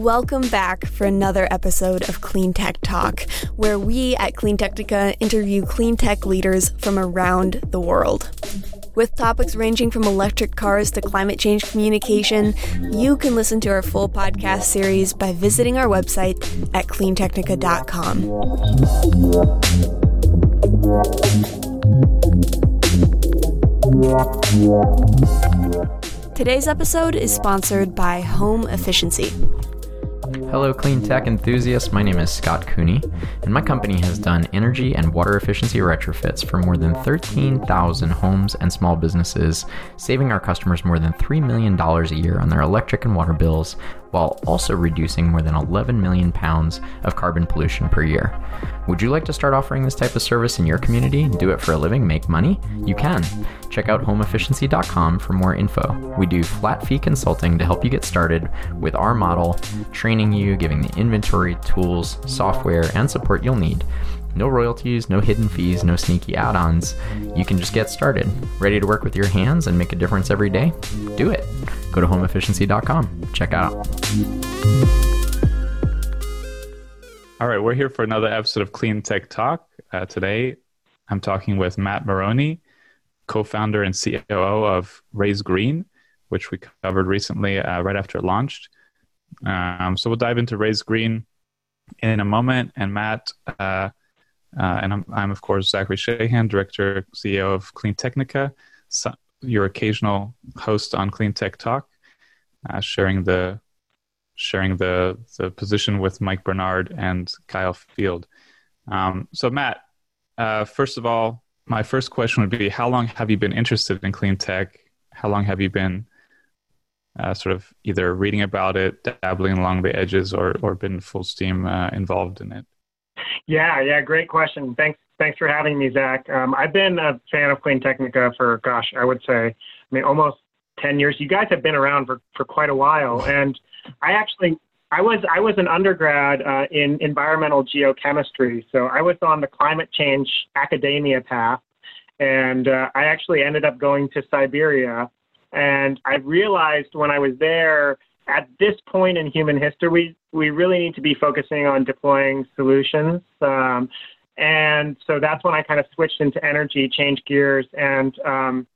welcome back for another episode of Clean Tech Talk, where we at Clean Technica interview clean tech leaders from around the world. With topics ranging from electric cars to climate change communication, you can listen to our full podcast series by visiting our website at cleantechnica.com. Today's episode is sponsored by Home Efficiency. Hello, clean tech enthusiasts. My name is Scott Cooney, and my company has done energy and water efficiency retrofits for more than 13,000 homes and small businesses, saving our customers more than $3 million a year on their electric and water bills while also reducing more than 11 million pounds of carbon pollution per year. Would you like to start offering this type of service in your community do it for a living, make money? You can. Check out homeefficiency.com for more info. We do flat fee consulting to help you get started with our model, training you, giving the inventory, tools, software, and support you'll need. No royalties, no hidden fees, no sneaky add ons. You can just get started. Ready to work with your hands and make a difference every day? Do it. Go to homeefficiency.com. Check out. All right, we're here for another episode of Clean Tech Talk. Uh, today, I'm talking with Matt Moroney, co founder and COO of Raise Green, which we covered recently uh, right after it launched. Um, so we'll dive into Raise Green in a moment. And Matt, uh, uh, and I'm, I'm, of course, Zachary Shahan, Director, CEO of Clean Technica, so your occasional host on Clean Tech Talk, uh, sharing the sharing the the position with Mike Barnard and Kyle Field. Um, so, Matt, uh, first of all, my first question would be: How long have you been interested in clean tech? How long have you been uh, sort of either reading about it, dabbling along the edges, or or been full steam uh, involved in it? Yeah, yeah, great question. Thanks, thanks for having me, Zach. Um, I've been a fan of Clean Technica for, gosh, I would say, I mean, almost 10 years. You guys have been around for, for quite a while. And I actually, I was, I was an undergrad uh, in environmental geochemistry. So I was on the climate change academia path. And uh, I actually ended up going to Siberia. And I realized when I was there, at this point in human history, we, really need to be focusing on deploying solutions. Um, and so that's when I kind of switched into energy, changed gears, and um,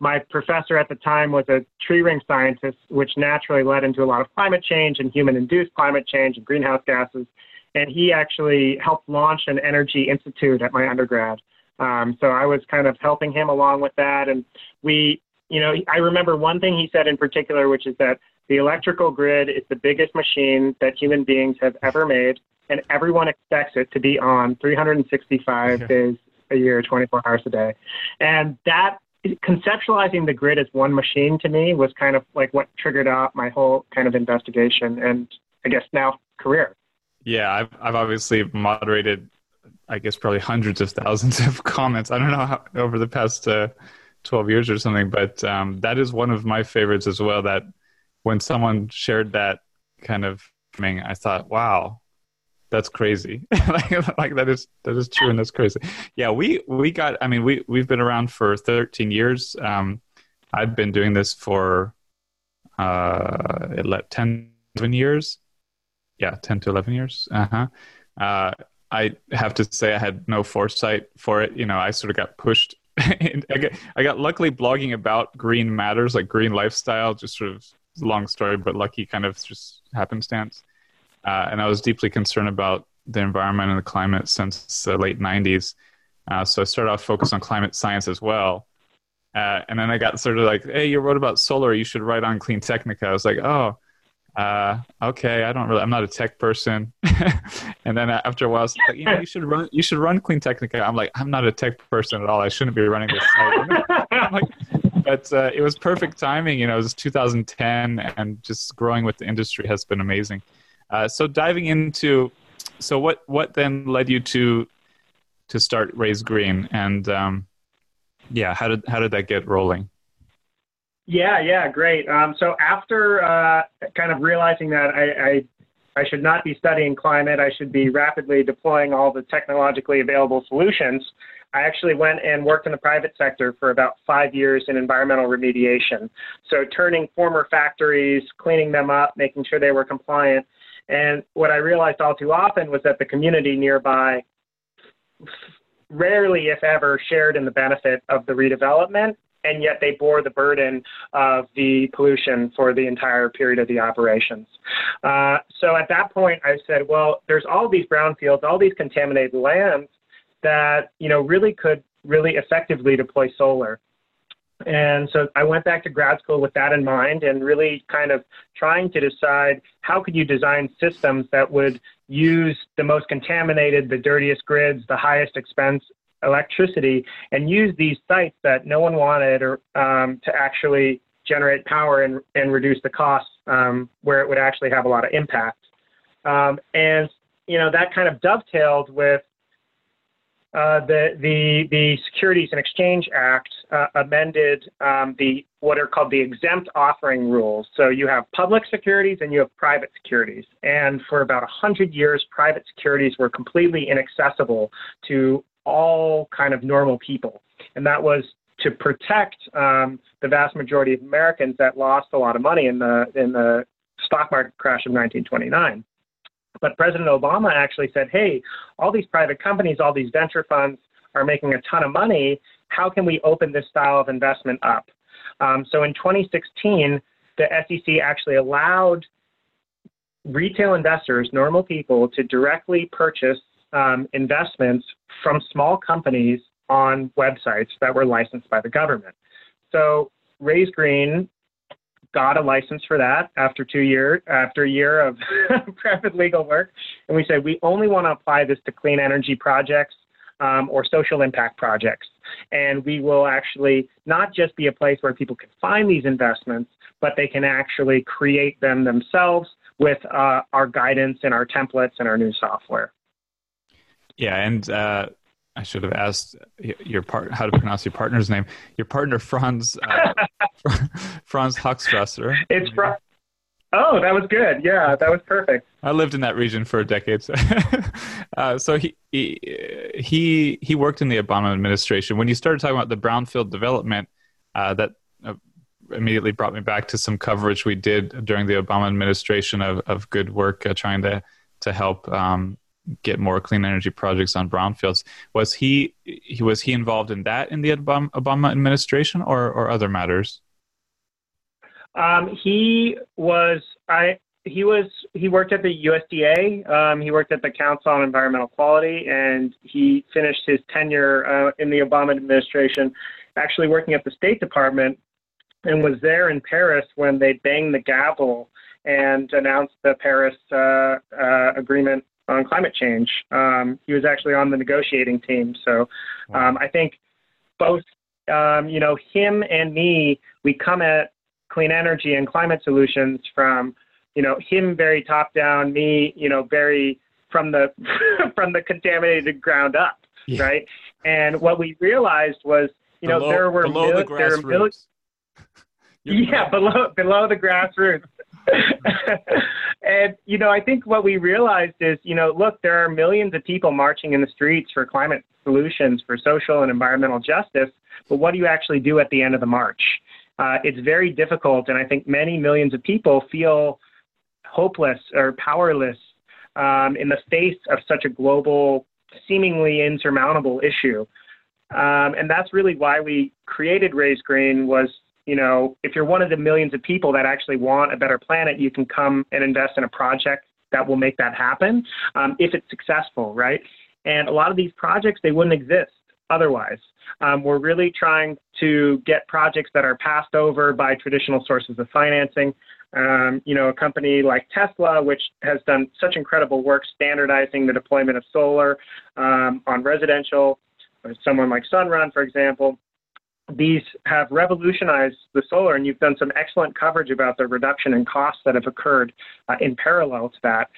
my professor at the time was a tree ring scientist, which naturally led into a lot of climate change and human induced climate change and greenhouse gases. And he actually helped launch an energy institute at my undergrad. Um, so I was kind of helping him along with that. And we, you know, I remember one thing he said in particular, which is that the electrical grid is the biggest machine that human beings have ever made, and everyone expects it to be on 365 yeah. days a year, 24 hours a day. And that conceptualizing the grid as one machine to me was kind of like what triggered off my whole kind of investigation and I guess now career. Yeah, I've I've obviously moderated, I guess probably hundreds of thousands of comments. I don't know how over the past uh, twelve years or something, but um, that is one of my favorites as well. That when someone shared that kind of thing, I thought, wow, that's crazy. like, like that is that is true and that's crazy. Yeah, we we got. I mean, we we've been around for 13 years. Um, I've been doing this for uh, 10, 11 years. Yeah, 10 to 11 years. Uh-huh. Uh, I have to say I had no foresight for it. You know, I sort of got pushed. I, got, I got luckily blogging about green matters, like green lifestyle, just sort of long story, but lucky kind of just happenstance. Uh, and I was deeply concerned about the environment and the climate since the late 90s. Uh, so I started off focused on climate science as well. Uh, and then I got sort of like, hey, you wrote about solar. You should write on Clean Technica. I was like, oh, uh, okay. I don't really. I'm not a tech person. and then after a while, like, you know, you should run. You should run Clean Technica. I'm like, I'm not a tech person at all. I shouldn't be running this site. like, but uh, it was perfect timing. You know, it was 2010, and just growing with the industry has been amazing. Uh, so diving into, so what what then led you to to start Raise Green, and um, yeah, how did how did that get rolling? Yeah, yeah, great. Um, so after uh, kind of realizing that I, I I should not be studying climate. I should be rapidly deploying all the technologically available solutions. I actually went and worked in the private sector for about five years in environmental remediation. So turning former factories, cleaning them up, making sure they were compliant. And what I realized all too often was that the community nearby rarely, if ever, shared in the benefit of the redevelopment, and yet they bore the burden of the pollution for the entire period of the operations. Uh, so at that point, I said, well, there's all these brownfields, all these contaminated lands that you know really could really effectively deploy solar. And so I went back to grad school with that in mind and really kind of trying to decide how could you design systems that would use the most contaminated, the dirtiest grids, the highest expense electricity, and use these sites that no one wanted or um, to actually generate power and, and reduce the costs um, where it would actually have a lot of impact. Um, and you know that kind of dovetailed with uh, the, the, the Securities and Exchange Act uh, amended um, the what are called the exempt offering rules. So you have public securities and you have private securities. And for about 100 years, private securities were completely inaccessible to all kind of normal people. And that was to protect um, the vast majority of Americans that lost a lot of money in the, in the stock market crash of 1929. But President Obama actually said, hey, all these private companies, all these venture funds are making a ton of money. How can we open this style of investment up? Um, so in 2016, the SEC actually allowed retail investors, normal people, to directly purchase um, investments from small companies on websites that were licensed by the government. So Raise Green got a license for that after two years, after a year of private legal work. And we said we only want to apply this to clean energy projects um, or social impact projects. And we will actually not just be a place where people can find these investments, but they can actually create them themselves with uh, our guidance and our templates and our new software. Yeah, and uh, I should have asked your part how to pronounce your partner's name. Your partner Franz uh, Franz Hochstrasser. It's Franz. Oh, that was good. Yeah, that was perfect. I lived in that region for decades. uh, so he, he he he worked in the Obama administration. When you started talking about the brownfield development, uh, that uh, immediately brought me back to some coverage we did during the Obama administration of of good work uh, trying to to help um, get more clean energy projects on brownfields. Was he, he was he involved in that in the Obama administration or or other matters? Um, he was I he was he worked at the USDA. Um, he worked at the Council on Environmental Quality, and he finished his tenure uh, in the Obama administration, actually working at the State Department, and was there in Paris when they banged the gavel and announced the Paris uh, uh, Agreement on climate change. Um, he was actually on the negotiating team. So um, I think both, um, you know, him and me, we come at clean energy and climate solutions from, you know, him very top down, me, you know, very from the from the contaminated ground up, yeah. right? And what we realized was, you know, below, there were below mil- the grassroots. yeah, below below the grassroots. and you know, I think what we realized is, you know, look, there are millions of people marching in the streets for climate solutions, for social and environmental justice, but what do you actually do at the end of the march? Uh, it's very difficult, and I think many millions of people feel hopeless or powerless um, in the face of such a global, seemingly insurmountable issue. Um, and that's really why we created Raise Green was you know, if you're one of the millions of people that actually want a better planet, you can come and invest in a project that will make that happen um, if it's successful, right? And a lot of these projects, they wouldn't exist otherwise. Um, we're really trying to get projects that are passed over by traditional sources of financing. Um, you know, a company like Tesla, which has done such incredible work standardizing the deployment of solar um, on residential, or someone like Sunrun, for example, these have revolutionized the solar, and you've done some excellent coverage about the reduction in costs that have occurred uh, in parallel to that.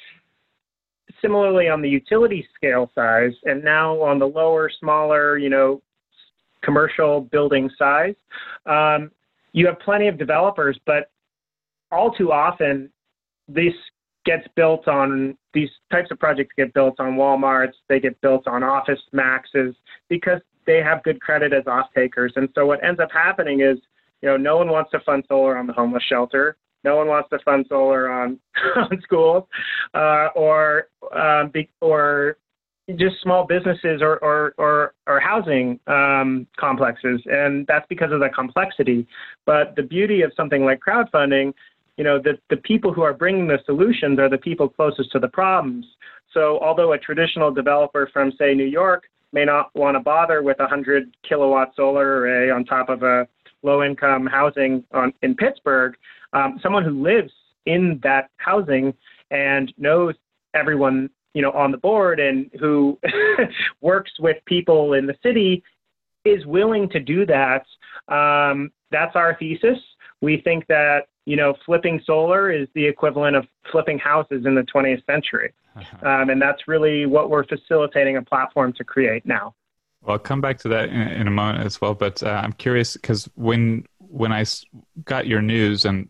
Similarly, on the utility scale size, and now on the lower, smaller, you know, commercial building size, um, you have plenty of developers, but all too often, this gets built on these types of projects get built on Walmarts, they get built on Office Maxes because they have good credit as off takers. And so what ends up happening is, you know, no one wants to fund solar on the homeless shelter. No one wants to fund solar on on schools uh, or uh, be, or just small businesses or or or, or housing um, complexes, and that's because of the complexity. But the beauty of something like crowdfunding, you know, the the people who are bringing the solutions are the people closest to the problems. So although a traditional developer from say New York may not want to bother with a 100 kilowatt solar array on top of a low income housing on, in Pittsburgh, um, someone who lives in that housing and knows everyone you know on the board and who works with people in the city is willing to do that. Um, that's our thesis. We think that you know flipping solar is the equivalent of flipping houses in the 20th century, uh-huh. um, and that's really what we're facilitating a platform to create now. Well, I'll come back to that in, in a moment as well. But uh, I'm curious because when when I got your news and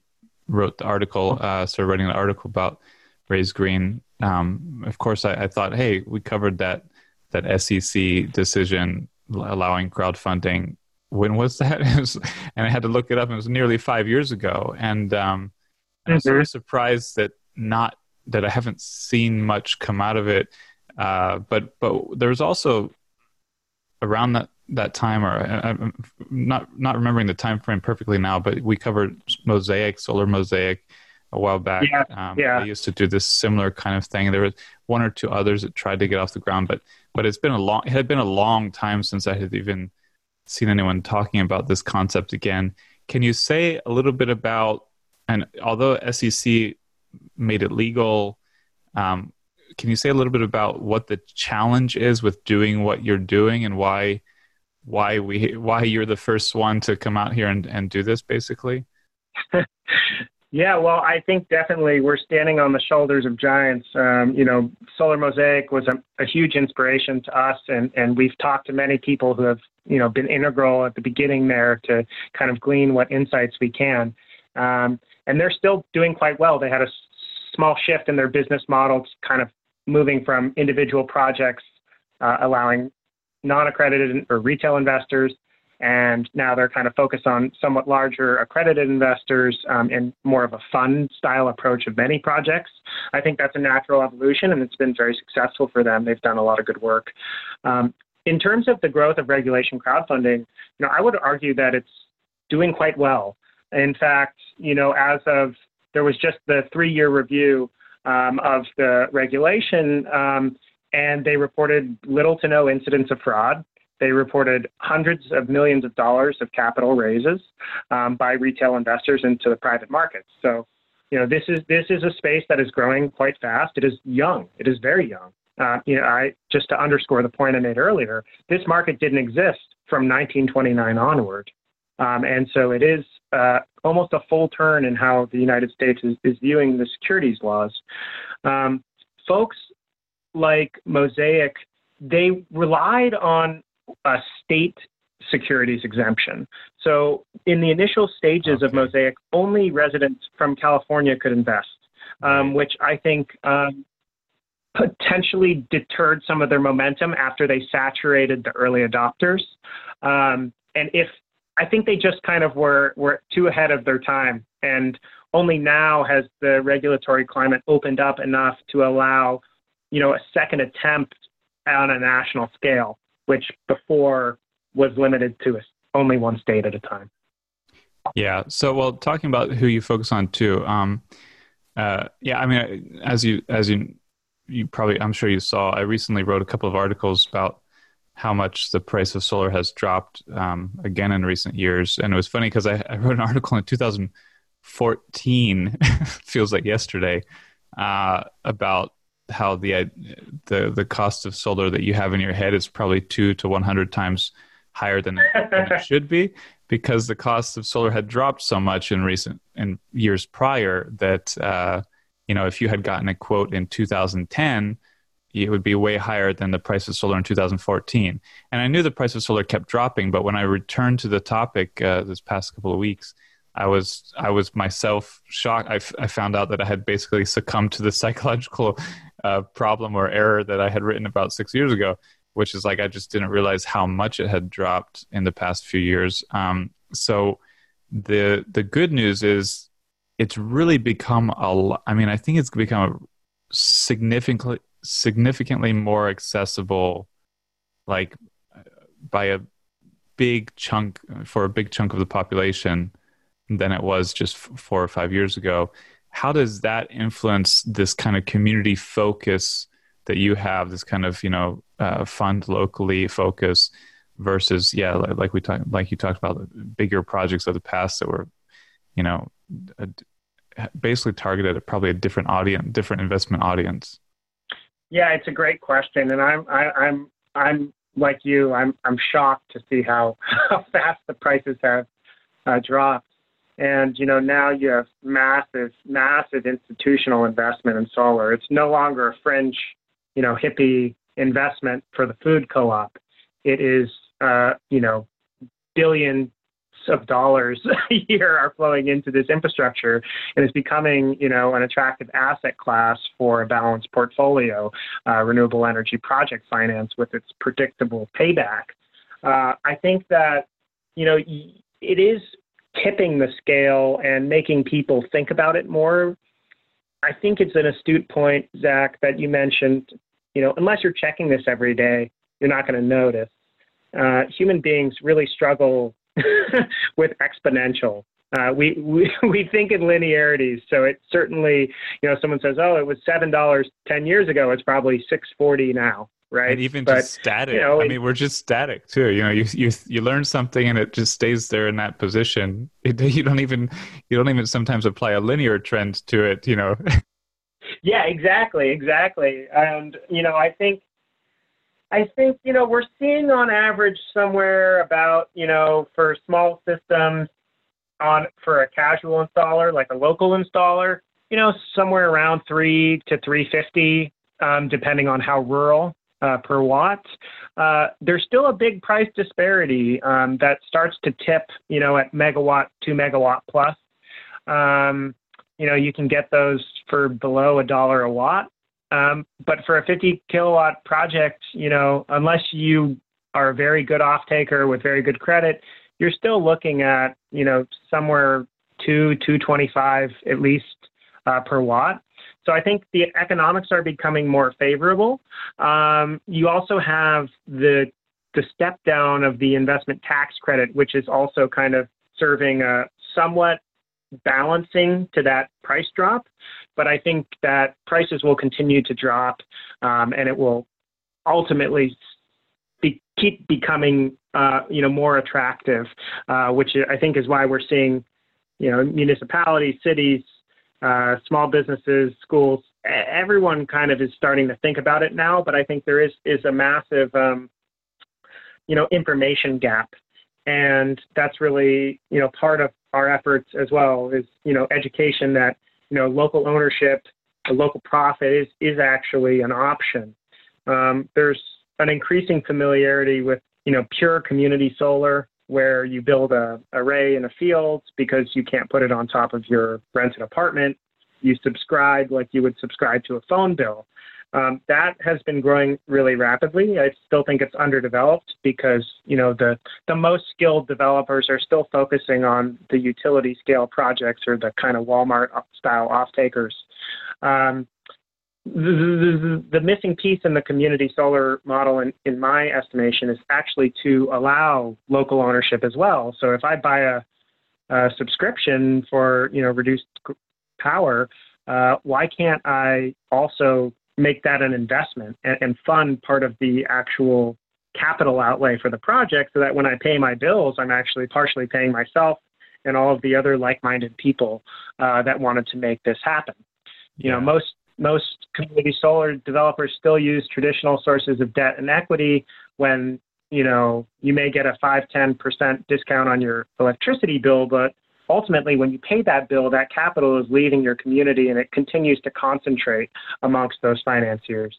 wrote the article, uh, started writing an article about Raise Green, um, of course, I, I, thought, hey, we covered that that SEC decision allowing crowdfunding. When was that? Was, and I had to look it up. It was nearly five years ago, and um, mm-hmm. I'm sort of surprised that not that I haven't seen much come out of it. Uh, but but there was also around that that time, or I, am not not remembering the time frame perfectly now, but we covered Mosaic, Solar Mosaic, a while back. Yeah, um, yeah. I used to do this similar kind of thing. There was one or two others that tried to get off the ground, but but it's been a long it had been a long time since I had even seen anyone talking about this concept again. Can you say a little bit about and although SEC made it legal, um, can you say a little bit about what the challenge is with doing what you're doing and why why we why you're the first one to come out here and, and do this basically? Yeah, well, I think definitely we're standing on the shoulders of giants. Um, you know, Solar Mosaic was a, a, huge inspiration to us, and, and we've talked to many people who have, you know, been integral at the beginning there to kind of glean what insights we can. Um, and they're still doing quite well. They had a small shift in their business model, kind of moving from individual projects, uh, allowing non-accredited or retail investors and now they're kind of focused on somewhat larger accredited investors um, and more of a fund style approach of many projects. I think that's a natural evolution, and it's been very successful for them. They've done a lot of good work. Um, in terms of the growth of regulation crowdfunding, you know, I would argue that it's doing quite well. In fact, you know, as of there was just the three-year review um, of the regulation, um, and they reported little to no incidents of fraud. They reported hundreds of millions of dollars of capital raises um, by retail investors into the private markets. So, you know, this is this is a space that is growing quite fast. It is young. It is very young. Uh, you know, I just to underscore the point I made earlier, this market didn't exist from 1929 onward, um, and so it is uh, almost a full turn in how the United States is, is viewing the securities laws. Um, folks like Mosaic, they relied on a state securities exemption. So in the initial stages okay. of Mosaic, only residents from California could invest, um, which I think um, potentially deterred some of their momentum after they saturated the early adopters. Um, and if I think they just kind of were were too ahead of their time, and only now has the regulatory climate opened up enough to allow, you know, a second attempt on a national scale which before was limited to only one state at a time. Yeah. So, well, talking about who you focus on too. Um, uh, yeah, I mean, as you as you you probably, I'm sure you saw. I recently wrote a couple of articles about how much the price of solar has dropped um, again in recent years, and it was funny because I, I, wrote an article in 2014, feels like yesterday, uh, about how the the the cost of solar that you have in your head is probably two to one hundred times higher than it, than it, should be because the cost of solar had dropped so much in recent in years prior that uh, you know if you had gotten a quote in 2010 it would be way higher than the price of solar in 2014 and i knew the price of solar kept dropping but when i returned to the topic uh, this past couple of weeks I was I was myself shocked. I, f- I found out that I had basically succumbed to the psychological uh, problem or error that I had written about six years ago, which is like I just didn't realize how much it had dropped in the past few years. Um, so the the good news is it's really become a. I mean, I think it's become significantly significantly more accessible, like by a big chunk for a big chunk of the population than it was just four or five years ago. How does that influence this kind of community focus that you have? This kind of you know uh, fund locally focus versus yeah, like we talked, like you talked about bigger projects of the past that were, you know, basically targeted at probably a different audience, different investment audience. Yeah, it's a great question, and I'm I, am i I'm like you. I'm I'm shocked to see how how fast the prices have uh, dropped. And you know now you have massive, massive institutional investment in solar. It's no longer a fringe, you know, hippie investment for the food co-op. It is, uh, you know, billions of dollars a year are flowing into this infrastructure and it's becoming you know an attractive asset class for a balanced portfolio uh, renewable energy project finance with its predictable payback uh, i think that you know it is tipping the scale and making people think about it more i think it's an astute point zach that you mentioned you know unless you're checking this every day you're not going to notice uh, human beings really struggle with exponential. Uh, we, we we think in linearities, so it certainly you know someone says, oh, it was seven dollars ten years ago. It's probably six forty now, right? And even but, just static. You know, I mean, we're just static too. You know, you you you learn something and it just stays there in that position. It, you don't even you don't even sometimes apply a linear trend to it. You know. yeah, exactly, exactly, and you know, I think I think, you know, we're seeing on average somewhere about, you know, for small systems on for a casual installer, like a local installer, you know, somewhere around three to 350, um, depending on how rural uh, per watt. Uh, there's still a big price disparity um, that starts to tip, you know, at megawatt, two megawatt plus. Um, you know, you can get those for below a dollar a watt. Um, but for a 50 kilowatt project, you know, unless you are a very good off taker with very good credit, you're still looking at, you know, somewhere two, 225 at least uh, per watt. So I think the economics are becoming more favorable. Um, you also have the the step down of the investment tax credit, which is also kind of serving a somewhat balancing to that price drop. But I think that prices will continue to drop um, and it will ultimately be, keep becoming uh, you know more attractive, uh, which I think is why we're seeing you know municipalities, cities, uh, small businesses, schools, everyone kind of is starting to think about it now. But I think there is is a massive um, you know information gap and that's really you know part of our efforts as well is you know education that you know local ownership the local profit is is actually an option um, there's an increasing familiarity with you know pure community solar where you build a array in a field because you can't put it on top of your rented apartment you subscribe like you would subscribe to a phone bill um, that has been growing really rapidly. I still think it's underdeveloped because you know the the most skilled developers are still focusing on the utility scale projects or the kind of Walmart style off takers. Um, the, the, the, missing piece in the community solar model, in, in my estimation, is actually to allow local ownership as well. So if I buy a, a subscription for you know reduced power, uh, why can't I also make that an investment and, and fund part of the actual capital outlay for the project so that when I pay my bills, I'm actually partially paying myself and all of the other like-minded people uh, that wanted to make this happen. You know, most most community solar developers still use traditional sources of debt and equity when you know you may get a 5 10% discount on your electricity bill but ultimately, when you pay that bill, that capital is leaving your community and it continues to concentrate amongst those financiers.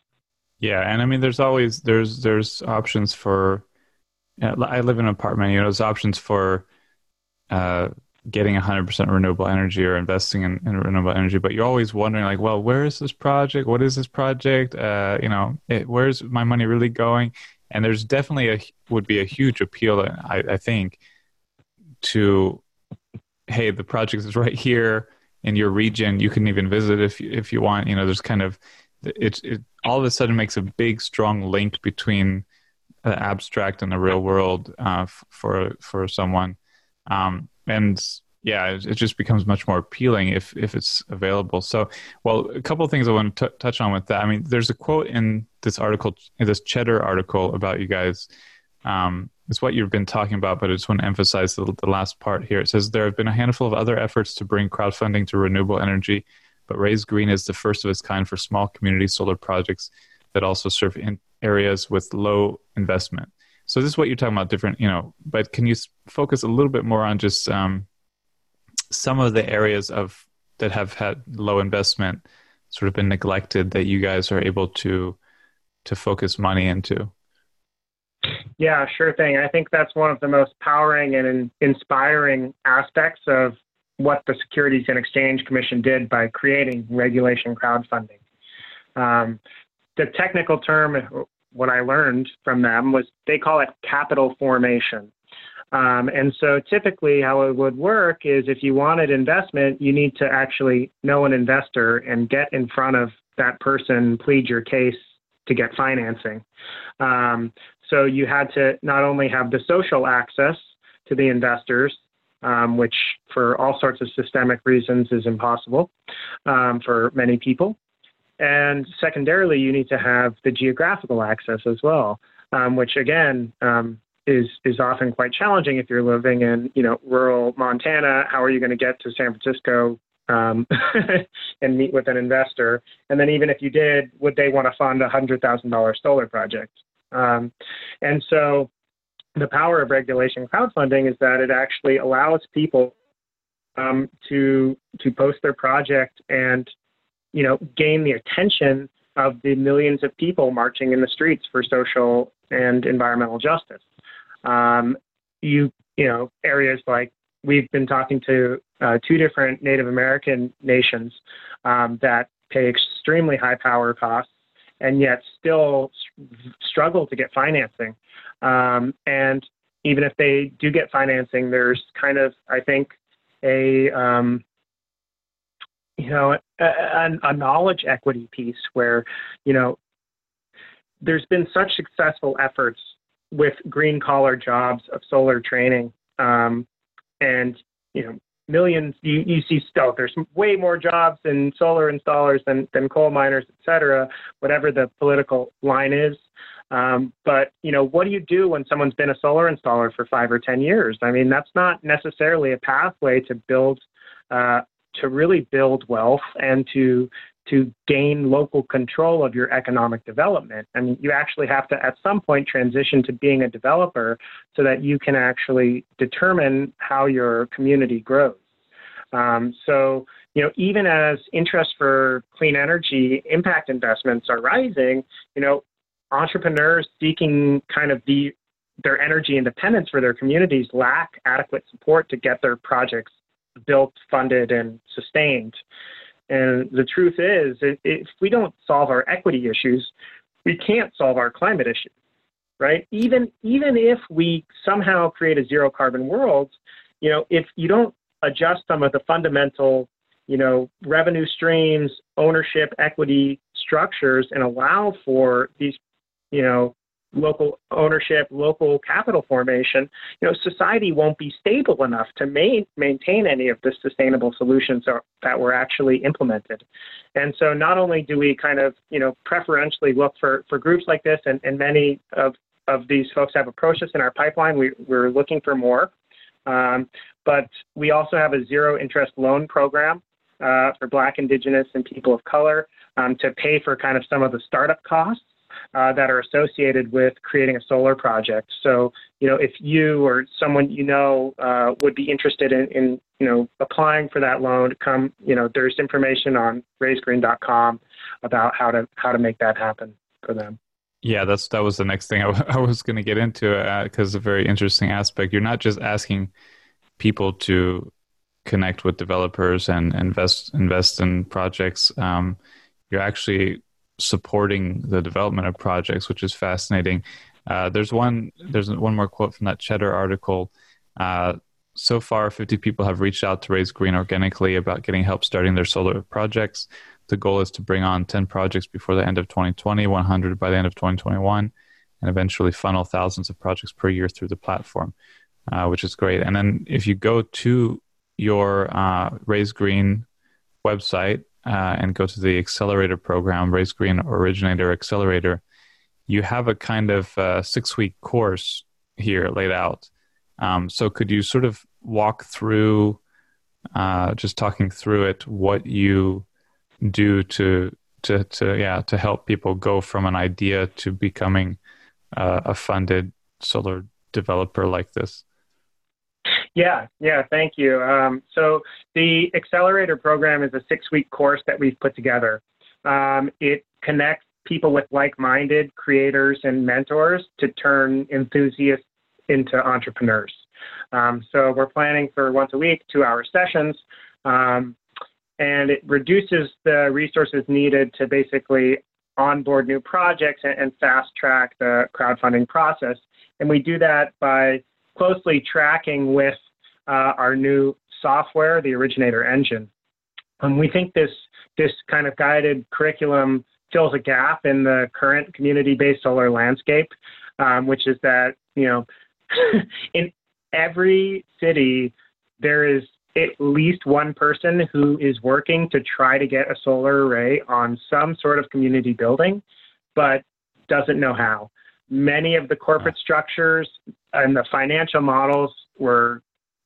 Yeah, and I mean, there's always there's there's options for. I live in an apartment. You know, there's options for uh, getting 100% renewable energy or investing in, in, renewable energy. But you're always wondering, like, well, where is this project? What is this project? Uh, you know, it, where's my money really going? And there's definitely a would be a huge appeal, I, I think, to hey, the project is right here. in your region. You can even visit if if you want. You know, there's kind of it, it all of a sudden makes a big strong link between the abstract and the real world uh, for for someone um, and yeah it, it, just becomes much more appealing if if it's available. So well a couple of things i want to t- touch on with that. I mean there's a quote in this article in this cheddar article about you guys. Um, it's what you've been talking about but i just want to emphasize the, the last part here. It says there have been a handful of other efforts to bring crowdfunding to renewable energy but Raise Green is the first of its kind for small community solar projects that also serve in areas with low investment. So this is what you're talking about, different, you know. But can you focus a little bit more on just um, some of the areas of that have had low investment, sort of been neglected, that you guys are able to to focus money into? Yeah, sure thing. I think that's one of the most powering and inspiring aspects of what the Securities and Exchange Commission did by creating regulation crowdfunding. Um, the technical term, what I learned from them was they call it capital formation. Um, and so typically, how it would work is if you wanted investment, you need to actually know an investor and get in front of that person, plead your case to get financing. Um, so you had to not only have the social access to the investors, um, which for all sorts of systemic reasons is impossible um, for many people. And secondarily, you need to have the geographical access as well, um, which again um, is is often quite challenging if you're living in you know rural Montana. How are you going to get to San Francisco um, and meet with an investor? And then even if you did, would they want to fund a hundred thousand dollar solar project? Um, and so the power of regulation crowdfunding is that it actually allows people um, to to post their project and you know gain the attention of the millions of people marching in the streets for social and environmental justice. Um, you you know areas like we've been talking to uh, two different Native American nations um, that pay extremely high power costs and yet still struggle to get financing. Um, and even if they do get financing, there's kind of, I think, a um, you know a, a, knowledge equity piece where you know there's been such successful efforts with green collar jobs of solar training um, and you know millions you, you see still there's way more jobs in solar installers than, than coal miners et cetera whatever the political line is um, but you know, what do you do when someone's been a solar installer for five or ten years? I mean, that's not necessarily a pathway to build, uh, to really build wealth and to to gain local control of your economic development. I mean, you actually have to at some point transition to being a developer so that you can actually determine how your community grows. Um, so, you know, even as interest for clean energy impact investments are rising, you know, entrepreneurs seeking kind of the their energy independence for their communities lack adequate support to get their projects built, funded, and sustained. And the truth is, if we don't solve our equity issues, we can't solve our climate issues, right? Even even if we somehow create a zero carbon world, you know, if you don't adjust some of the fundamental, you know, revenue streams, ownership, equity structures, and allow for these you know, local ownership, local capital formation, you know, society won't be stable enough to main, maintain any of the sustainable solutions that were actually implemented. And so not only do we kind of, you know, preferentially look for, for groups like this, and, and many of, of these folks have approached us in our pipeline, we, we're looking for more. Um, but we also have a zero interest loan program uh, for Black, Indigenous, and people of color um, to pay for kind of some of the startup costs uh, that are associated with creating a solar project. So, you know, if you or someone you know uh, would be interested in, in, you know, applying for that loan, come, you know, there's information on raisegreen.com about how to how to make that happen for them. Yeah, that's that was the next thing I, w- I was going to get into because uh, a very interesting aspect. You're not just asking people to connect with developers and invest invest in projects. Um, you're actually supporting the development of projects, which is fascinating. Uh, there's one there's one more quote from that Cheddar article. Uh, so far, 50 people have reached out to Raise Green organically about getting help starting their solar projects. The goal is to bring on 10 projects before the end of 2020, 100 by the end of 2021, and eventually funnel thousands of projects per year through the platform, uh, which is great. And then if you go to your uh, Raise Green website uh, and go to the accelerator program, Raise Green Originator Accelerator, you have a kind of uh, six week course here laid out. Um, so could you sort of walk through, uh, just talking through it, what you do to to to yeah to help people go from an idea to becoming uh, a funded solar developer like this? Yeah, yeah, thank you. Um, so the accelerator program is a six-week course that we've put together. Um, it connects people with like-minded creators and mentors to turn enthusiasts into entrepreneurs. Um, so we're planning for once a week, two-hour sessions. Um, and it reduces the resources needed to basically onboard new projects and, and fast track the crowdfunding process. And we do that by closely tracking with our new software, the Originator Engine. And we think this this kind of guided curriculum fills a gap in the current community-based solar landscape, um, which is that you know in every city there is at least one person who is working to try to get a solar array on some sort of community building, but doesn't know how. Many of the corporate structures and the financial models were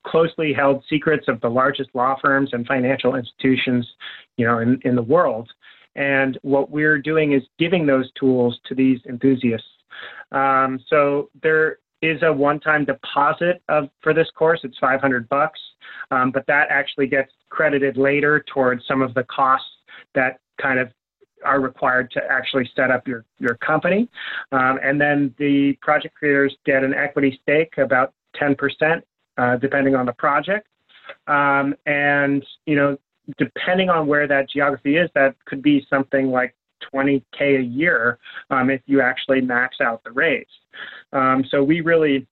closely held secrets of the largest law firms and financial institutions, you know, in, in the world. And what we're doing is giving those tools to these enthusiasts. Um, so there is a one-time deposit of for this course. It's 500 bucks, um, but that actually gets credited later towards some of the costs that kind of are required to actually set up your your company. Um, and then the project creators get an equity stake, about 10%, uh, depending on the project. Um, and you know, depending on where that geography is, that could be something like 20k a year um, if you actually max out the rates. Um, so we really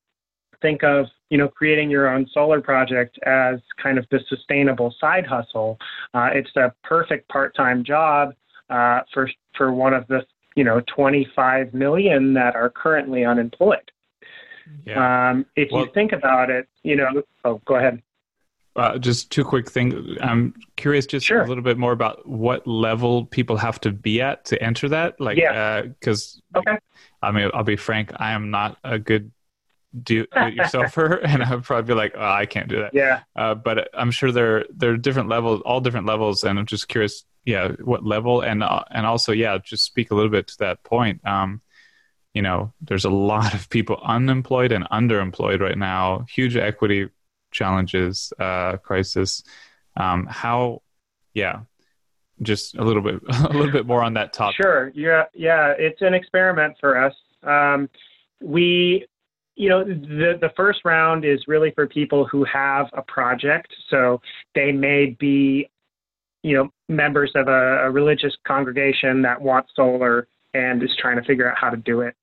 think of you know creating your own solar project as kind of the sustainable side hustle. Uh, it's a perfect part-time job uh, for for one of the you know 25 million that are currently unemployed. Yeah. Um, if well, you think about it, you know, oh, go ahead. Uh, just two quick things. I'm curious, just sure. a little bit more about what level people have to be at to enter that. Like, because yeah. uh, okay. I mean, I'll be frank. I am not a good do it yourselfer, and I'd probably be like, oh, I can't do that. Yeah. Uh, but I'm sure there there are different levels, all different levels, and I'm just curious, yeah, what level, and uh, and also, yeah, just speak a little bit to that point. Um, you know, there's a lot of people unemployed and underemployed right now. Huge equity challenges, uh, crisis. Um, how, yeah, just a little bit, a little bit more on that topic. Sure. Yeah. Yeah. It's an experiment for us. Um, we, you know, the, the first round is really for people who have a project. So they may be, you know, members of a, a religious congregation that want solar and is trying to figure out how to do it.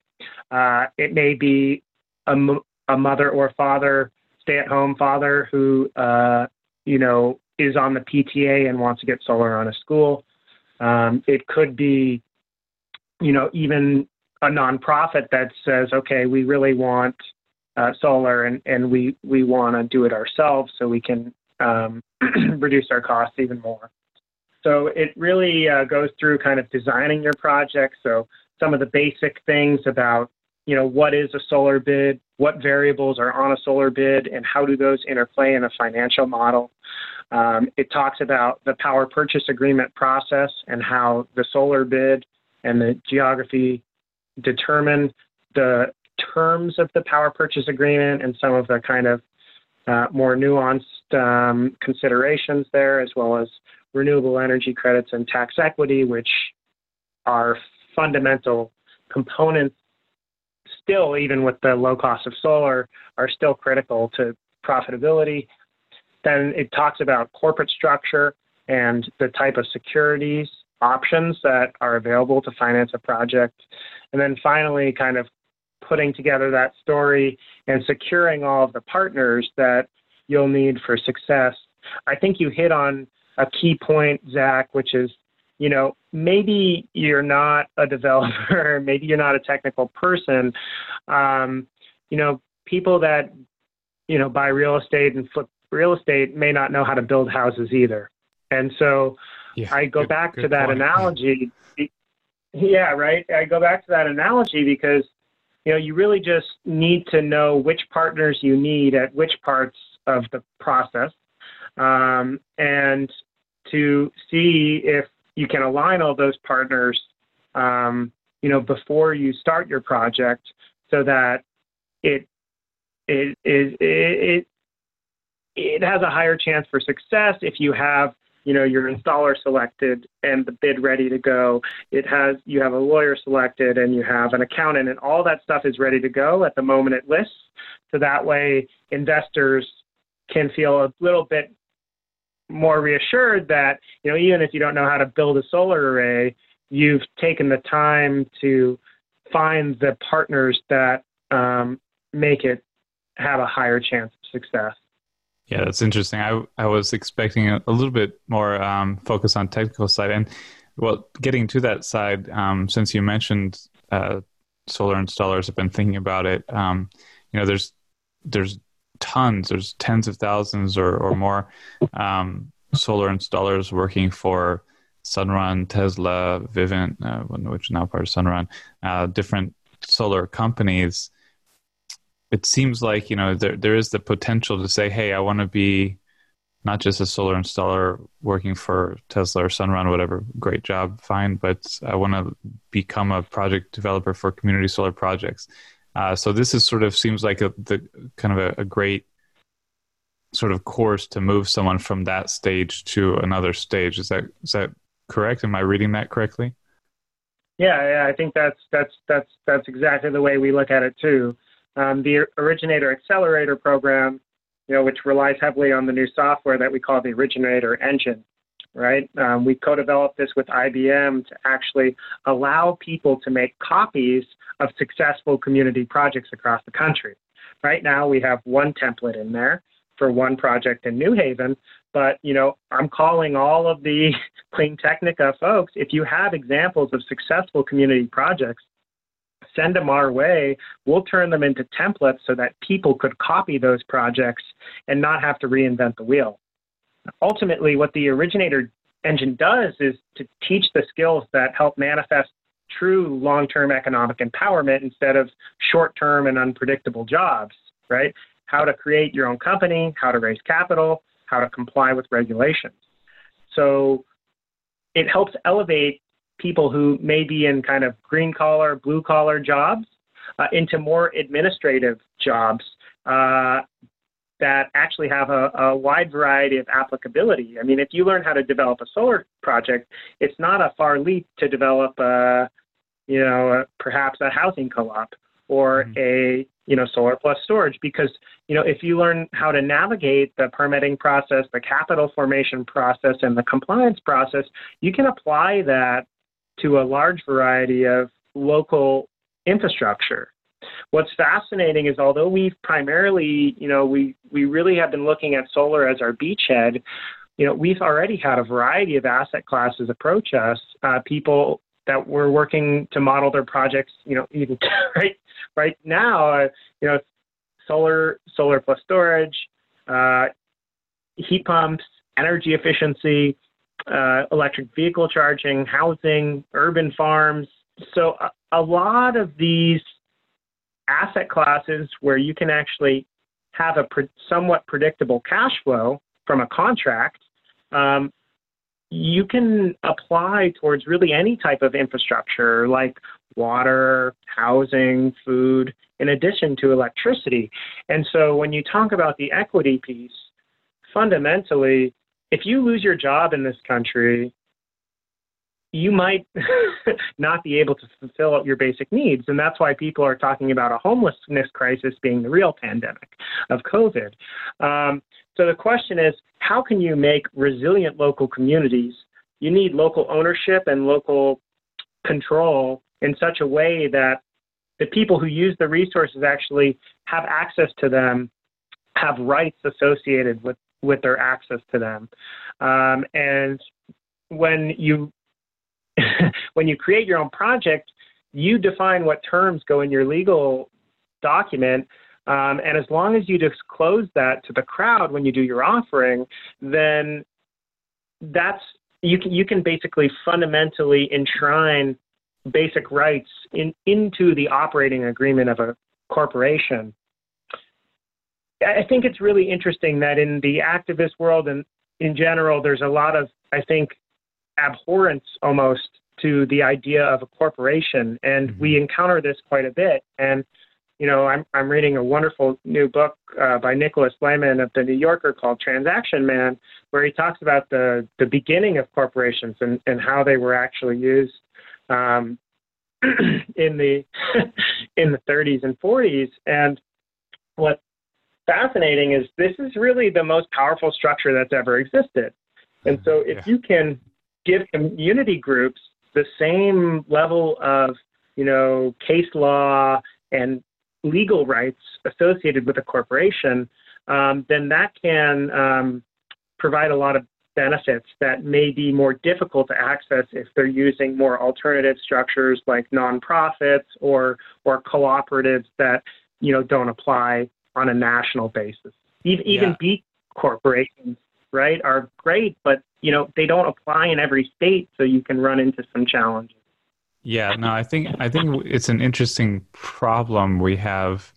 Uh, it may be a, mother or father stay-at-home father who, uh, you know, is on the PTA and wants to get solar on a school. Um, it could be, you know, even a nonprofit that says, okay, we really want uh, solar and, and we, we want to do it ourselves so we can um, reduce our costs even more. So it really uh, goes through kind of designing your project. So some of the basic things about you know, what is a solar bid, what variables are on a solar bid, and how do those interplay in a financial model. Um, it talks about the power purchase agreement process and how the solar bid and the geography determine the terms of the power purchase agreement and some of the kind of uh, more nuanced um, considerations there, as well as renewable energy credits and tax equity, which are fundamental components still, even with the low cost of solar, are still critical to profitability. Then it talks about corporate structure and the type of securities options that are available to finance a project. And then finally, kind of putting together that story and securing all of the partners that you'll need for success. I think you hit on a key point, Zach, which is, you know, maybe you're not a developer, maybe you're not a technical person. Um, you know, people that, you know, buy real estate and flip real estate may not know how to build houses either. And so yeah, I go good, back good to that point. analogy. Yeah, right. I go back to that analogy because you know you really just need to know which partners you need at which parts of the process, um, and to see if you can align all those partners, um, you know, before you start your project, so that it it it it, it has a higher chance for success if you have you know your installer selected and the bid ready to go. It has you have a lawyer selected and you have an accountant and all that stuff is ready to go at the moment it lists. So that way investors can feel a little bit more reassured that you know even if you don't know how to build a solar array you've taken the time to find the partners that um, make it have a higher chance of success yeah, that's interesting. I I was expecting a, a little bit more um, focus on technical side, and well, getting to that side, um, since you mentioned uh, solar installers, have been thinking about it. Um, you know, there's there's tons, there's tens of thousands or or more um, solar installers working for Sunrun, Tesla, Vivint, uh, which is now part of Sunrun, uh, different solar companies it seems like you know there there is the potential to say, hey, I want to be not just a solar installer working for Tesla or Sunrun, whatever, great job, fine, but I want to become a project developer for community solar projects. Uh, so this is sort of seems like a, the kind of a, a, great sort of course to move someone from that stage to another stage. Is that is that correct? Am I reading that correctly? Yeah, yeah, I think that's that's that's that's exactly the way we look at it too. Um, the Originator Accelerator program, you know, which relies heavily on the new software that we call the Originator Engine, right? Um, we co-developed this with IBM to actually allow people to make copies of successful community projects across the country. Right now, we have one template in there for one project in New Haven, but you know, I'm calling all of the CleanTechnica folks. If you have examples of successful community projects send them our way. We'll turn them into templates so that people could copy those projects and not have to reinvent the wheel. Ultimately, what the originator engine does is to teach the skills that help manifest true long term economic empowerment instead of short term and unpredictable jobs, right? How to create your own company, how to raise capital, how to comply with regulations. So it helps elevate people who may be in kind of green collar, blue collar jobs uh, into more administrative jobs uh, that actually have a, a, wide variety of applicability. I mean, if you learn how to develop a solar project, it's not a far leap to develop, a, you know, a, perhaps a housing co-op or mm-hmm. a you know solar plus storage because you know if you learn how to navigate the permitting process the capital formation process and the compliance process you can apply that to a large variety of local infrastructure. What's fascinating is although we've primarily, you know, we, we really have been looking at solar as our beachhead, you know, we've already had a variety of asset classes approach us, uh, people that were working to model their projects, you know, even right, right now, uh, you know, solar, solar plus storage, uh, heat pumps, energy efficiency, uh, electric vehicle charging, housing, urban farms. So, a, a lot of these asset classes where you can actually have a pre- somewhat predictable cash flow from a contract, um, you can apply towards really any type of infrastructure like water, housing, food, in addition to electricity. And so when you talk about the equity piece, fundamentally, if you lose your job in this country, you might not be able to fulfill your basic needs. And that's why people are talking about a homelessness crisis being the real pandemic of COVID. Um, so the question is how can you make resilient local communities? You need local ownership and local control in such a way that the people who use the resources actually have access to them have rights associated with with their access to them. Um, and when you when you create your own project, you define what terms go in your legal document. Um, and as long as you disclose that to the crowd when you do your offering, then that's you can you can basically fundamentally enshrine basic rights in, into the operating agreement of a corporation. I think it's really interesting that in the activist world and in general, there's a lot of, I think, abhorrence almost to the idea of a corporation. And mm-hmm. we encounter this quite a bit. And, you know, I'm, I'm reading a wonderful new book uh, by Nicholas Lemann of the New Yorker called Transaction Man, where he talks about the, the beginning of corporations and, and how they were actually used um, in the in the 30s and 40s. And what fascinating is this is really the most powerful structure that's ever existed. And so if yeah. you can give community groups the same level of, you know, case law and legal rights associated with a corporation, um, then that can um, provide a lot of benefits that may be more difficult to access if they're using more alternative structures like nonprofits or or cooperatives that you know don't apply on a national basis. Even, even yeah. B corporations, right, are great, but you know they don't apply in every state, so you can run into some challenges. Yeah, no, I think I think it's an interesting problem we have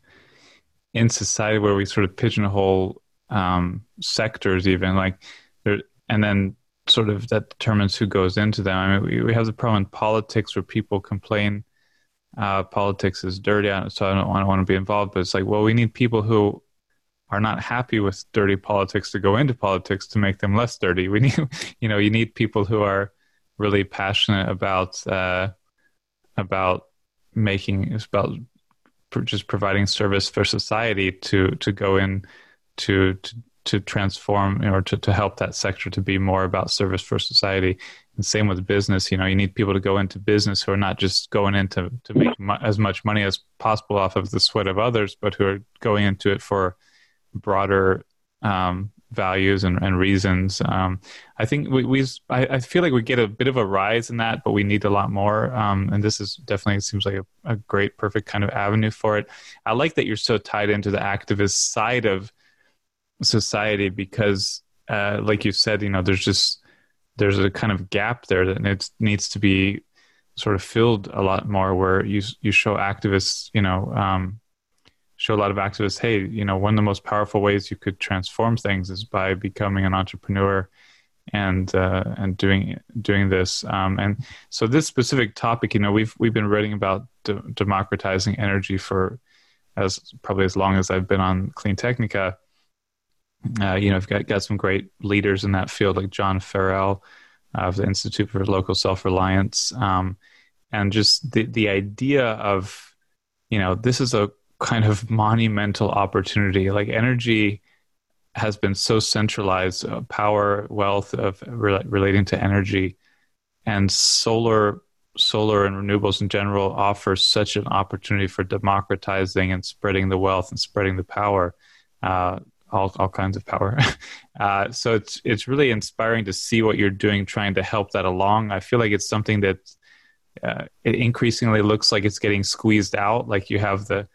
in society where we sort of pigeonhole um, sectors, even like there, and then sort of that determines who goes into them. I mean, we, we have the problem in politics where people complain uh, politics is dirty, so I don't, I don't want to be involved. But it's like, well, we need people who are not happy with dirty politics to go into politics to make them less dirty. We need, you know, you need people who are really passionate about uh, about making about just providing service for society to to go in to to, to transform or to, to help that sector to be more about service for society and same with business. You know, you need people to go into business who are not just going into to make mu- as much money as possible off of the sweat of others, but who are going into it for broader um, values and, and reasons. Um, I think we, we I, I, feel like we get a bit of a rise in that, but we need a lot more. Um, and this is definitely seems like a, a, great, perfect kind of avenue for it. I like that you're so tied into the activist side of society because, uh, like you said, you know, there's just there's a kind of gap there that it needs to be sort of filled a lot more where you you show activists you know um, show a lot of activists hey you know one of the most powerful ways you could transform things is by becoming an entrepreneur and uh, and doing doing this um, and so this specific topic you know we've we've been writing about de- democratizing energy for as probably as long as I've been on CleanTechnica uh, you know, I've got, got some great leaders in that field, like John Farrell of the Institute for Local Self Reliance. Um, and just the, the idea of, you know, this is a kind of monumental opportunity. Like energy has been so centralized, uh, power, wealth of re- relating to energy, and solar solar and renewables in general offer such an opportunity for democratizing and spreading the wealth and spreading the power. Uh, all, all kinds of power. Uh, so it's it's really inspiring to see what you're doing, trying to help that along. I feel like it's something that uh, it increasingly looks like it's getting squeezed out. Like you have the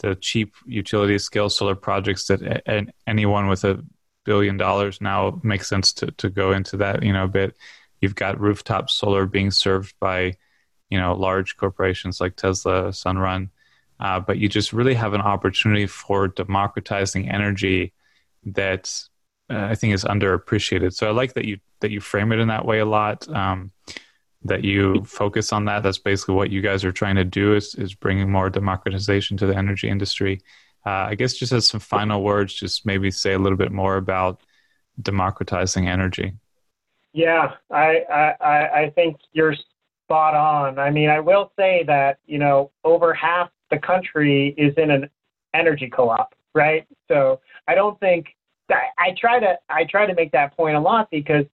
the cheap utility scale solar projects that anyone with a billion dollars now makes sense to to go into that. You know, a bit. You've got rooftop solar being served by you know large corporations like Tesla, Sunrun. Uh, but you just really have an opportunity for democratizing energy that uh, I think is underappreciated. So I like that you that you frame it in that way a lot. Um, that you focus on that. That's basically what you guys are trying to do is is bringing more democratization to the energy industry. Uh, I guess just as some final words, just maybe say a little bit more about democratizing energy. Yeah, I I, I think you're spot on. I mean, I will say that you know over half the country is in an energy co-op, right? So I don't think I, I try to I try to make that point a lot because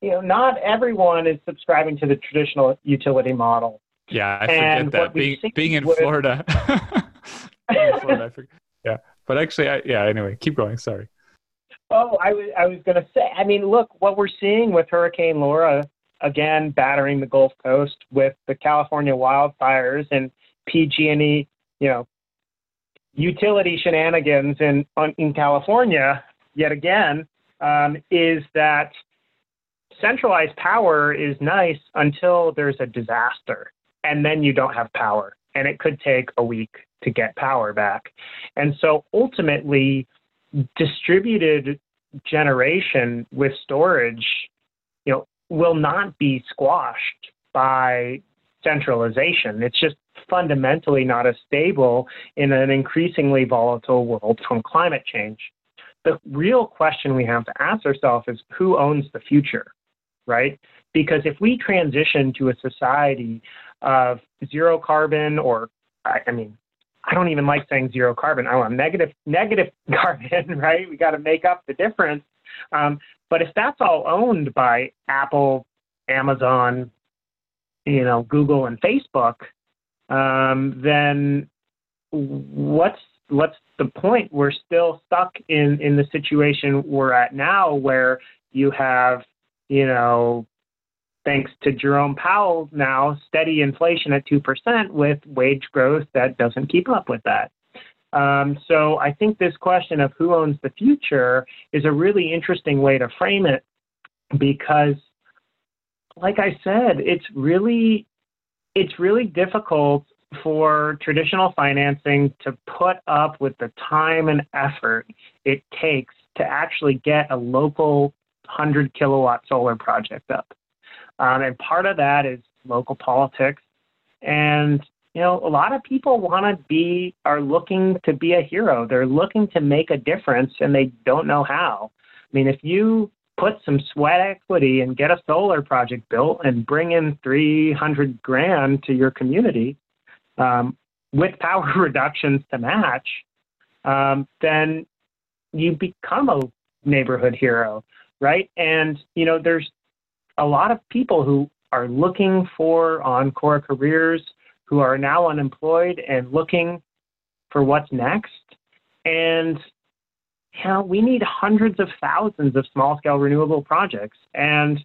you know not everyone is subscribing to the traditional utility model. Yeah, I forget and that being being in, Florida. being in Florida. I forget. Yeah. but actually, I, yeah. Anyway, keep going. Sorry. Oh, I was I was going to say. I mean, look, what we're seeing with Hurricane Laura again battering the Gulf Coast with the California wildfires and PG&E, you know, utility shenanigans in in California yet again um, is that centralized power is nice until there's a disaster and then you don't have power and it could take a week to get power back. And so ultimately distributed generation with storage you know will not be squashed by centralization. It's just fundamentally not as stable in an increasingly volatile world from climate change. The real question we have to ask ourselves is who owns the future right because if we transition to a society of zero carbon or I, mean I don't even like saying zero carbon. I want negative negative carbon, right? We got to make up the difference. Um, but if that's all owned by Apple, Amazon, you know, Google, and Facebook, um, then what's what's the point? We're still stuck in in the situation we're at now, where you have, you know, thanks to Jerome Powell now, steady inflation at 2% with wage growth that doesn't keep up with that. Um, so I think this question of who owns the future is a really interesting way to frame it because, like I said, it's really it's really difficult for traditional financing to put up with the time and effort it takes to actually get a local 100 kilowatt solar project up. Um, and part of that is local politics. And, you know, a lot of people want to be, are looking to be a hero. They're looking to make a difference and they don't know how. I mean, if you put some sweat equity and get a solar project built and bring in 300 grand to your community um, with power reductions to match, um, then you become a neighborhood hero, right? And, you know, there's a lot of people who are looking for encore careers, who are now unemployed and looking for what's next. And you know, we need hundreds of thousands of small scale renewable projects. And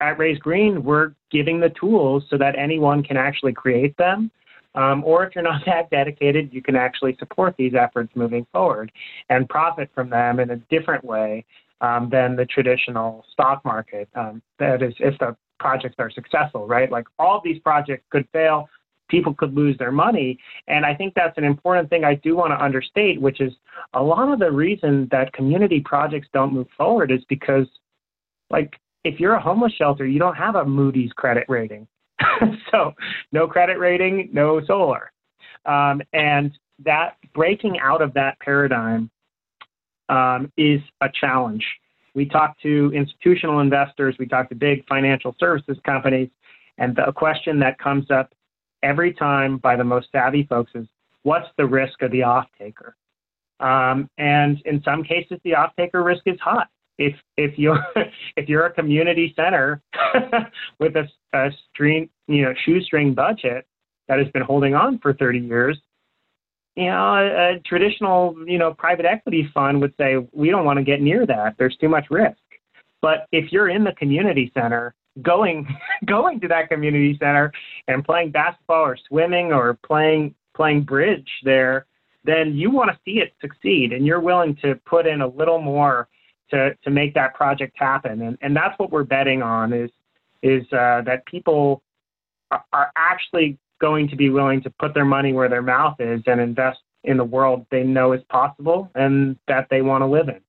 at Raise Green, we're giving the tools so that anyone can actually create them. Um, or if you're not that dedicated, you can actually support these efforts moving forward and profit from them in a different way um, than the traditional stock market. Um, that is, if the projects are successful, right? Like all these projects could fail, people could lose their money. And I think that's an important thing I do want to understate, which is a lot of the reason that community projects don't move forward is because, like, if you're a homeless shelter, you don't have a Moody's credit rating. so, no credit rating, no solar. Um, and that breaking out of that paradigm um, is a challenge. We talk to institutional investors, we talk to big financial services companies, and the question that comes up every time by the most savvy folks is what's the risk of the off taker? Um, and in some cases, the off taker risk is high. If if you're if you're a community center with a, a string you know shoestring budget that has been holding on for 30 years, you know, a, a traditional, you know, private equity fund would say, we don't want to get near that. There's too much risk. But if you're in the community center, going going to that community center and playing basketball or swimming or playing playing bridge there, then you want to see it succeed and you're willing to put in a little more to to make that project happen. And and that's what we're betting on is is uh, that people are, are actually going to be willing to put their money where their mouth is and invest in the world they know is possible and that they want to live in.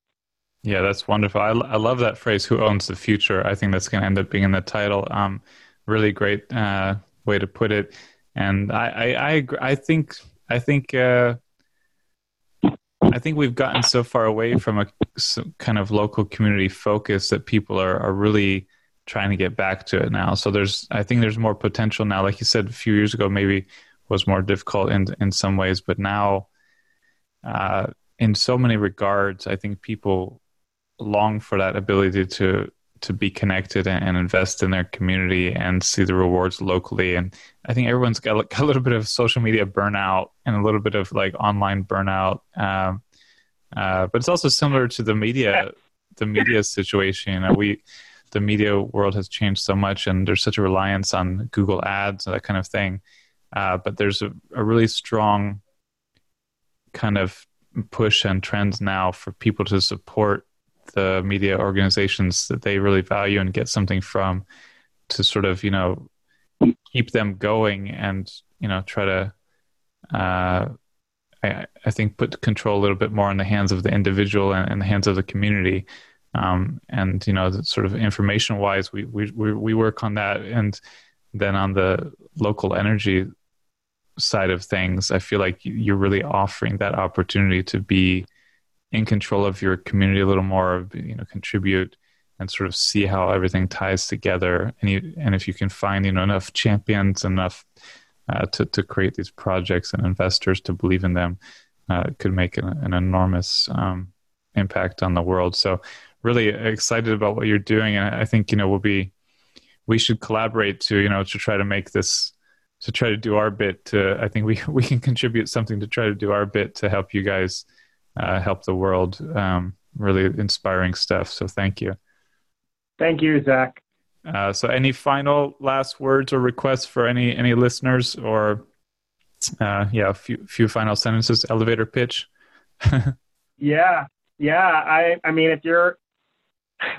Yeah, that's wonderful. I, I love that phrase, who owns the future? I think that's going to end up being in the title. Um, really great uh, way to put it. And I, I, I. I think, I think, uh, I think we've gotten so far away from a kind of local community focus that people are, are really trying to get back to it now. So there's, I think there's more potential now. Like you said, a few years ago, maybe was more difficult in in some ways, but now, uh, in so many regards, I think people long for that ability to to be connected and, invest in their community and see the rewards locally. And I think everyone's got, a little bit of social media burnout and a little bit of like online burnout. Um, uh, but it's also similar to the media, the media situation. Know, we, the media world has changed so much, and there's such a reliance on Google Ads and that kind of thing. Uh, but there's a, a really strong kind of push and trends now for people to support the media organizations that they really value and get something from to sort of you know keep them going and you know try to uh, I, I think put control a little bit more in the hands of the individual and, in the hands of the community um, and you know sort of information wise we, we we work on that and then on the local energy side of things i feel like you're really offering that opportunity to be in control of your community a little more, you know, contribute and sort of see how everything ties together. And you, and if you can find, you know, enough champions, enough uh, to to create these projects and investors to believe in them, uh, could make an, an enormous um, impact on the world. So, really excited about what you're doing, and I think you know we'll be we should collaborate to you know to try to make this to try to do our bit to i think we we can contribute something to try to do our bit to help you guys uh, help the world. Um, really inspiring stuff. So thank you. Thank you, Zach. Uh, so, any final last words or requests for any any listeners, or uh, yeah, a few few final sentences, elevator pitch. yeah, yeah. I I mean, if you're,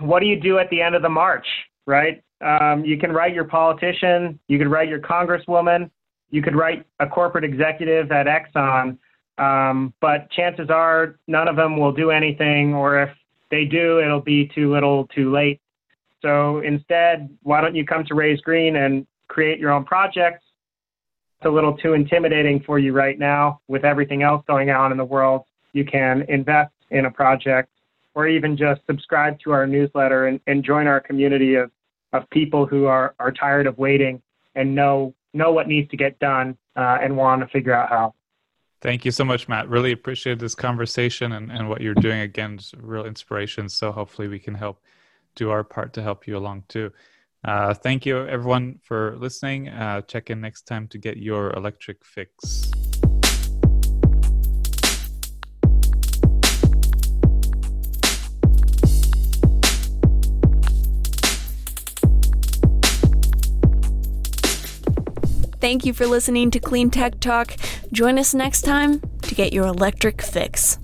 what do you do at the end of the march, right? Um, you can write your politician, you could write your congresswoman, you could write a corporate executive at Exxon, um, but chances are none of them will do anything, or if they do, it'll be too little, too late. So instead, why don't you come to Raise Green and create your own projects? It's a little too intimidating for you right now with everything else going on in the world. You can invest in a project or even just subscribe to our newsletter and, and join our community of, of people who are, are tired of waiting and know know what needs to get done uh, and want to figure out how. Thank you so much, Matt. Really appreciate this conversation and, and what you're doing. Again, real inspiration. So hopefully we can help do our part to help you along too. Uh, thank you, everyone, for listening. Uh, check in next time to get your electric fix. Thank you for listening to Clean Tech Talk. Join us next time to get your electric fix.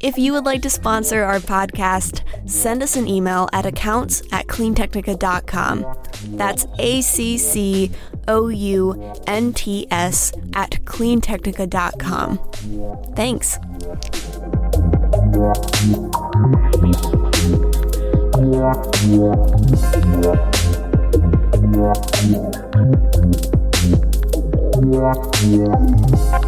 If you would like to sponsor our podcast, send us an email at accounts at cleantechnica.com. That's A C C O U N T S at cleantechnica.com. Thanks. Yeah.